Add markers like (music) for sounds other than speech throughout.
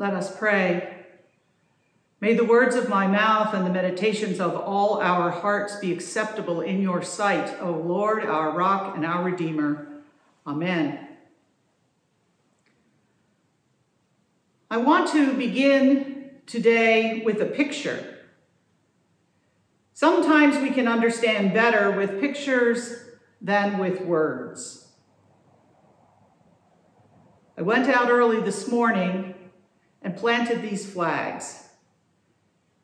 Let us pray. May the words of my mouth and the meditations of all our hearts be acceptable in your sight, O Lord, our rock and our redeemer. Amen. I want to begin today with a picture. Sometimes we can understand better with pictures than with words. I went out early this morning and planted these flags.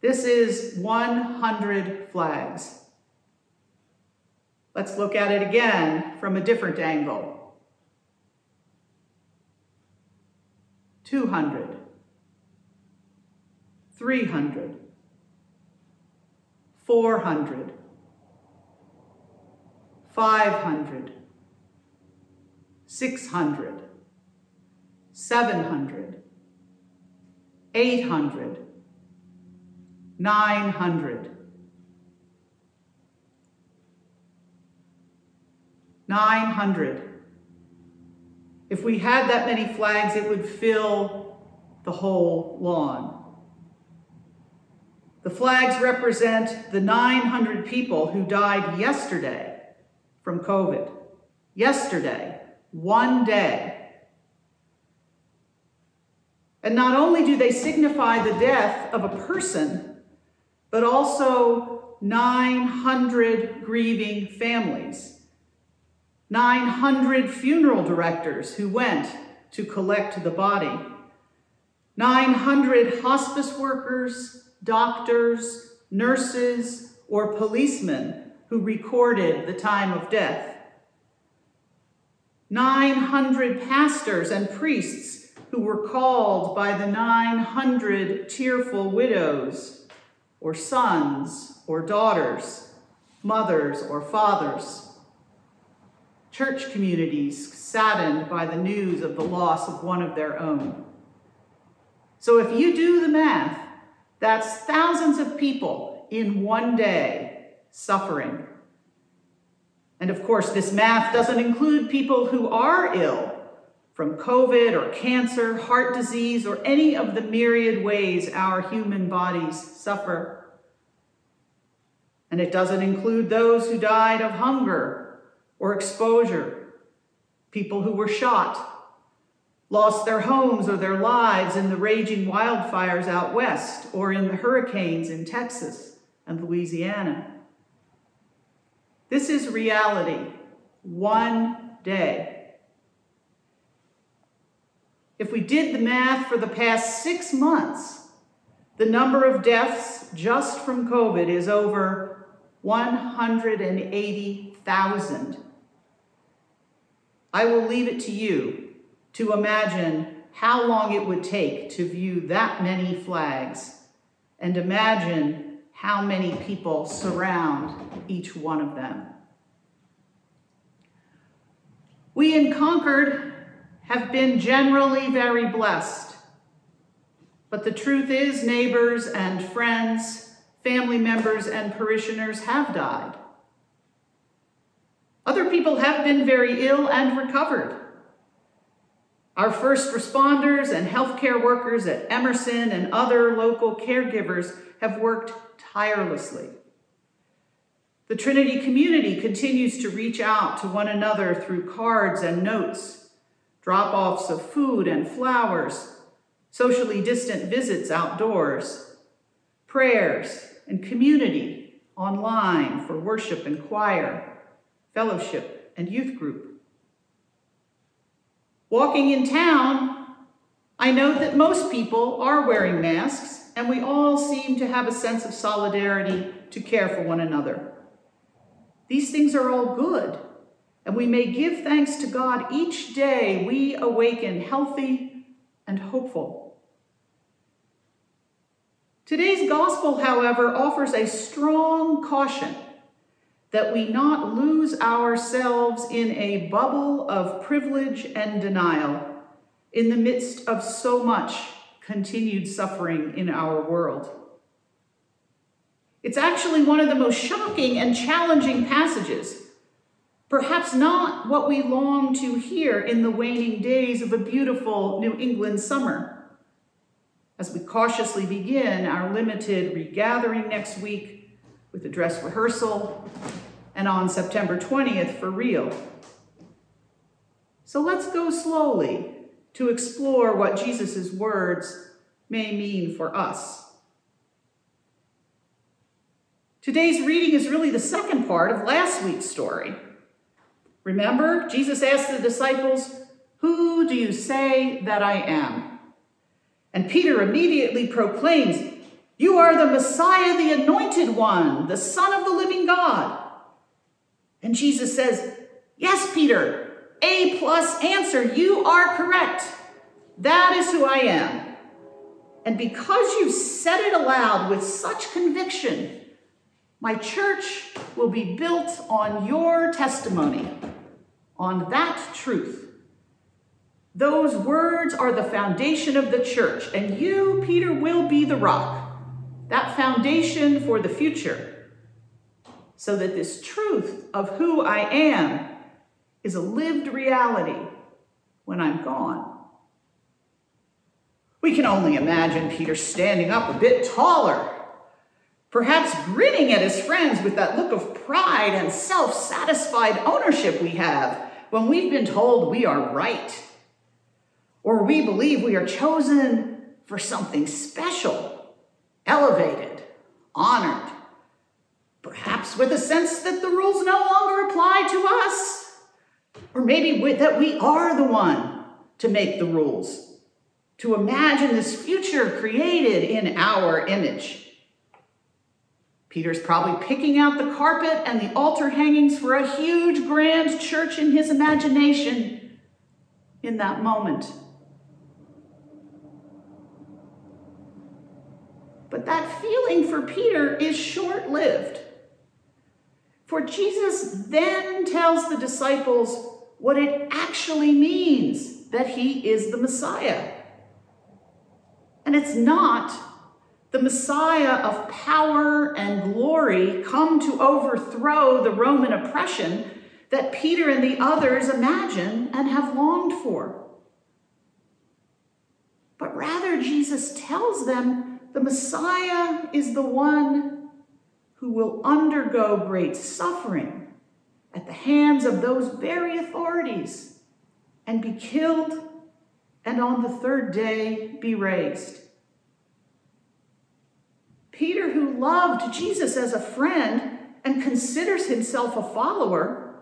This is 100 flags. Let's look at it again from a different angle. 200, 300, 400, 500, 600, 700, 800, 900, 900. If we had that many flags, it would fill the whole lawn. The flags represent the 900 people who died yesterday from COVID. Yesterday, one day. And not only do they signify the death of a person, but also 900 grieving families, 900 funeral directors who went to collect the body, 900 hospice workers, doctors, nurses, or policemen who recorded the time of death. 900 pastors and priests who were called by the 900 tearful widows, or sons, or daughters, mothers, or fathers. Church communities saddened by the news of the loss of one of their own. So if you do the math, that's thousands of people in one day suffering. And of course, this math doesn't include people who are ill from COVID or cancer, heart disease, or any of the myriad ways our human bodies suffer. And it doesn't include those who died of hunger or exposure, people who were shot lost their homes or their lives in the raging wildfires out west or in the hurricanes in Texas and Louisiana. This is reality, one day. If we did the math for the past six months, the number of deaths just from COVID is over 180,000. I will leave it to you to imagine how long it would take to view that many flags and imagine how many people surround each one of them. We in Concord have been generally very blessed. But the truth is, neighbors and friends, family members and parishioners have died. Other people have been very ill and recovered. Our first responders and healthcare workers at Emerson and other local caregivers have worked tirelessly. The Trinity community continues to reach out to one another through cards and notes, drop offs of food and flowers, socially distant visits outdoors, prayers and community online for worship and choir, fellowship and youth group. Walking in town, I know that most people are wearing masks, and we all seem to have a sense of solidarity to care for one another. These things are all good, and we may give thanks to God each day we awaken healthy and hopeful. Today's gospel, however, offers a strong caution that we not lose ourselves in a bubble of privilege and denial in the midst of so much continued suffering in our world. It's actually one of the most shocking and challenging passages, perhaps not what we long to hear in the waning days of a beautiful New England summer. as we cautiously begin our limited regathering next week with a dress rehearsal and on September 20th for real. So let's go slowly to explore what Jesus' words may mean for us. Today's reading is really the second part of last week's story. Remember, Jesus asked the disciples, Who do you say that I am? And Peter immediately proclaims, You are the Messiah, the anointed one, the Son of the living God. And Jesus says, Yes, Peter, A plus answer, you are correct. That is who I am. And because you said it aloud with such conviction, my church will be built on your testimony, on that truth. Those words are the foundation of the church, and you, Peter, will be the rock, that foundation for the future, so that this truth of who I am is a lived reality when I'm gone. We can only imagine Peter standing up a bit taller perhaps grinning at his friends with that look of pride and self satisfied ownership we have when we've been told we are right, or we believe we are chosen for something special, elevated, honored, perhaps with a sense that the rules no longer apply to us, or maybe that we are the one to make the rules, to imagine this future created in our image. Peter's probably picking out the carpet and the altar hangings for a huge grand church in his imagination in that moment. But that feeling for Peter is short lived. For Jesus then tells the disciples what it actually means that he is the Messiah. And it's not the Messiah of power and glory come to overthrow the Roman oppression that Peter and the others imagine and have longed for. But rather, Jesus tells them the Messiah is the one who will undergo great suffering at the hands of those very authorities and be killed and on the third day be raised. Peter, who loved Jesus as a friend and considers himself a follower,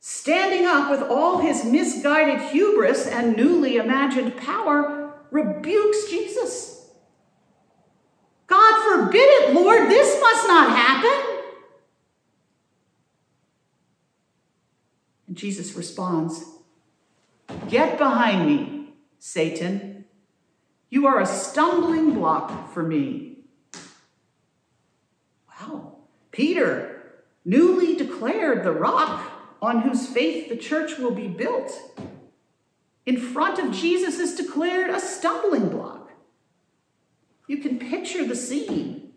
standing up with all his misguided hubris and newly imagined power, rebukes Jesus. God forbid it, Lord, this must not happen. And Jesus responds, Get behind me, Satan. You are a stumbling block for me. Peter, newly declared the rock on whose faith the church will be built, in front of Jesus is declared a stumbling block. You can picture the scene.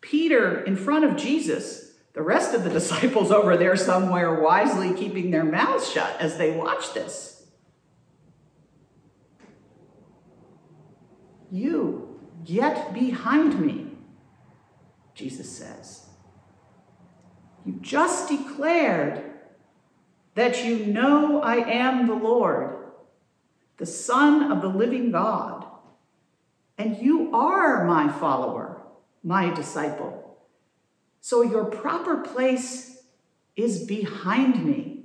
Peter in front of Jesus, the rest of the (laughs) disciples over there somewhere wisely keeping their mouths shut as they watch this. You get behind me, Jesus says. You just declared that you know I am the Lord, the Son of the living God, and you are my follower, my disciple. So your proper place is behind me,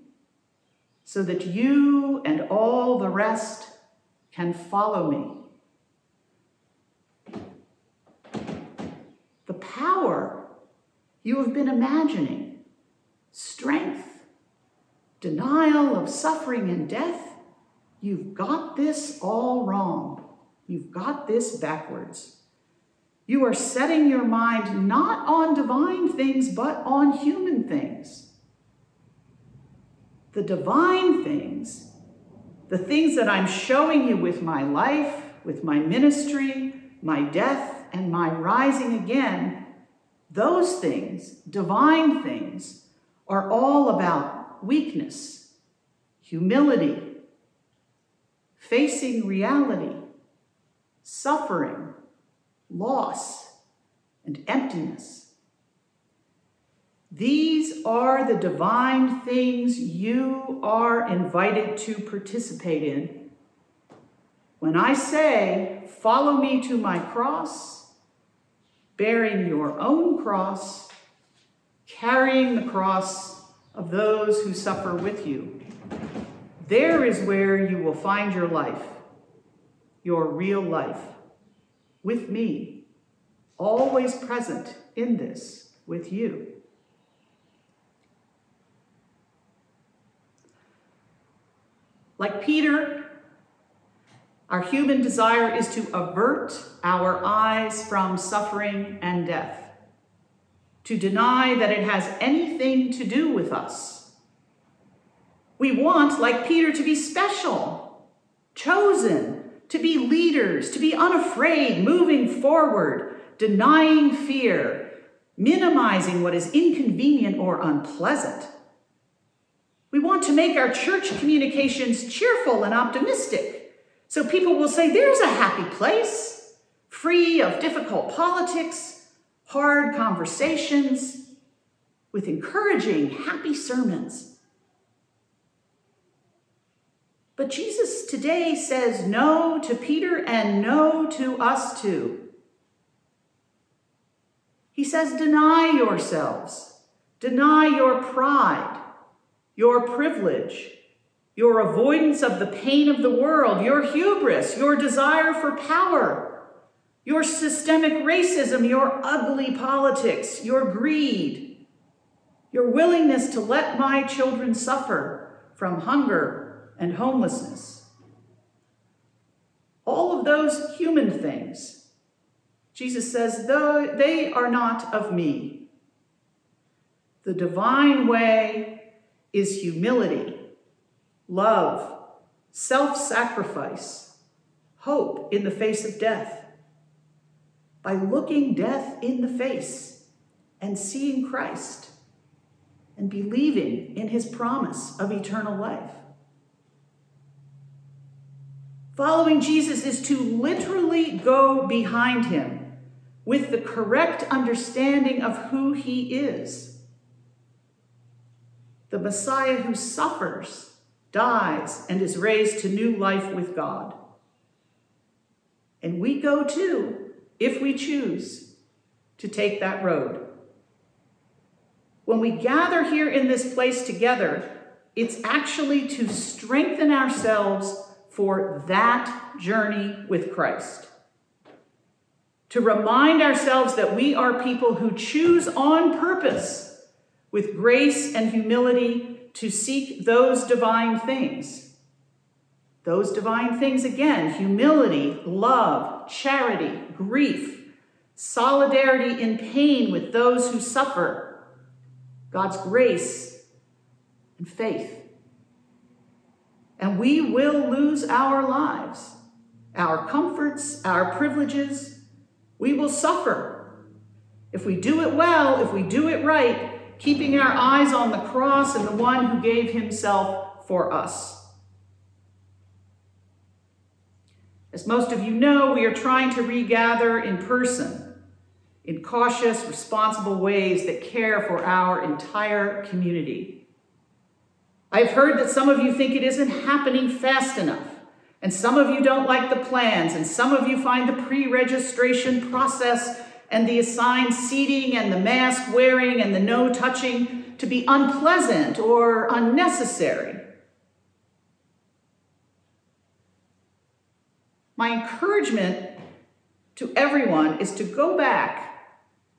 so that you and all the rest can follow me. The power you have been imagining strength, denial of suffering and death, you've got this all wrong. You've got this backwards. You are setting your mind not on divine things, but on human things. The divine things, the things that I'm showing you with my life, with my ministry, my death, and my rising again, those things, divine things, are all about weakness, humility, facing reality, suffering, loss, and emptiness. These are the divine things you are invited to participate in. When I say, Follow me to my cross, bearing your own cross, carrying the cross of those who suffer with you, there is where you will find your life, your real life, with me, always present in this with you. Like Peter, our human desire is to avert our eyes from suffering and death, to deny that it has anything to do with us. We want, like Peter, to be special, chosen, to be leaders, to be unafraid, moving forward, denying fear, minimizing what is inconvenient or unpleasant. We want to make our church communications cheerful and optimistic so people will say, there's a happy place, free of difficult politics, hard conversations, with encouraging, happy sermons. But Jesus today says no to Peter and no to us too. He says, deny yourselves, deny your pride, your privilege, your avoidance of the pain of the world, your hubris, your desire for power, your systemic racism, your ugly politics, your greed, your willingness to let my children suffer from hunger and homelessness. All of those human things, Jesus says, though they are not of me. The divine way is humility, love, self sacrifice, hope in the face of death. By looking death in the face and seeing Christ and believing in his promise of eternal life. Following Jesus is to literally go behind him with the correct understanding of who he is the Messiah who suffers, dies, and is raised to new life with God. And we go too, if we choose, to take that road. When we gather here in this place together, it's actually to strengthen ourselves for that journey with Christ. To remind ourselves that we are people who choose on purpose with grace and humility to seek those divine things. Those divine things, again, humility, love, charity, grief, solidarity in pain with those who suffer, God's grace and faith. And we will lose our lives, our comforts, our privileges. We will suffer. If we do it well, if we do it right, keeping our eyes on the cross and the one who gave himself for us. As most of you know, we are trying to regather in person in cautious, responsible ways that care for our entire community. I've heard that some of you think it isn't happening fast enough, and some of you don't like the plans, and some of you find the pre registration process and the assigned seating and the mask wearing and the no touching to be unpleasant or unnecessary. My encouragement to everyone is to go back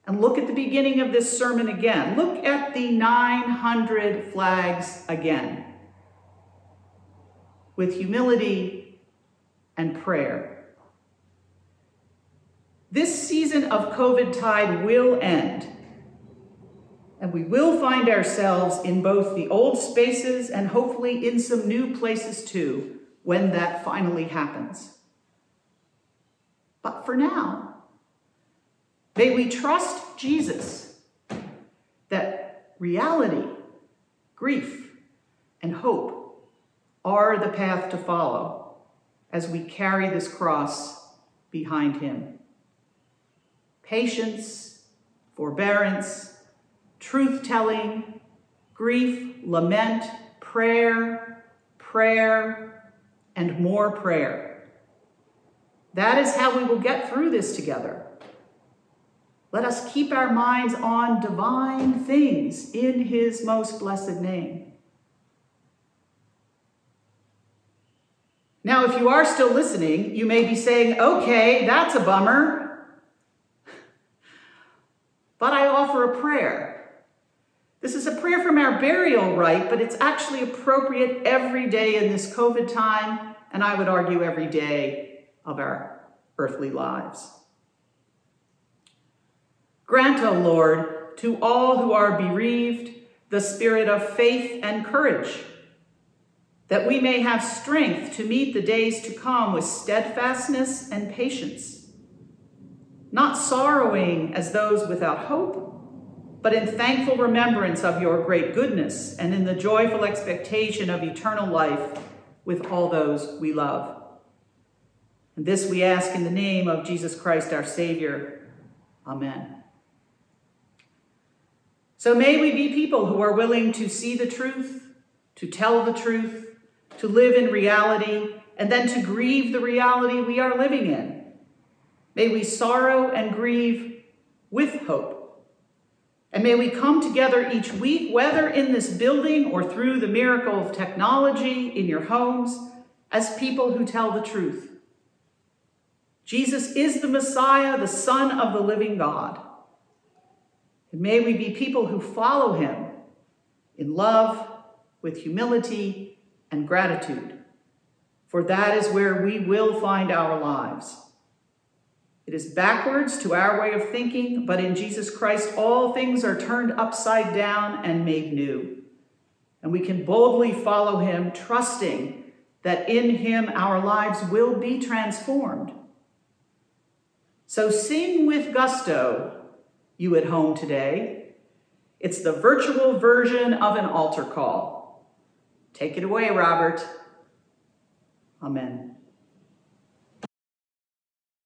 and look at the beginning of this sermon again. Look at the 900 flags again with humility and prayer. This season of COVID tide will end, and we will find ourselves in both the old spaces and hopefully in some new places too when that finally happens. But for now, may we trust Jesus that reality, grief, and hope are the path to follow as we carry this cross behind him. patience, forbearance, truth telling, grief, lament, prayer, prayer, and more prayer. That is how we will get through this together. Let us keep our minds on divine things in his most blessed name. Now, if you are still listening, you may be saying, okay, that's a bummer. (laughs) But I offer a prayer. This is a prayer from our burial rite, but it's actually appropriate every day in this COVID time, and I would argue every day of our earthly lives. Grant, O Lord, to all who are bereaved, the spirit of faith and courage that we may have strength to meet the days to come with steadfastness and patience, not sorrowing as those without hope, but in thankful remembrance of your great goodness and in the joyful expectation of eternal life with all those we love. And this we ask in the name of Jesus Christ our Savior. Amen. So may we be people who are willing to see the truth, to tell the truth, to live in reality, and then to grieve the reality we are living in. May we sorrow and grieve with hope. And may we come together each week, whether in this building or through the miracle of technology in your homes, as people who tell the truth. Jesus is the Messiah, the Son of the living God. And may we be people who follow him in love, with humility, and gratitude, for that is where we will find our lives. It is backwards to our way of thinking, but in Jesus Christ, all things are turned upside down and made new. And we can boldly follow him, trusting that in him our lives will be transformed. So sing with gusto, you at home today. It's the virtual version of an altar call. Take it away, Robert. Amen.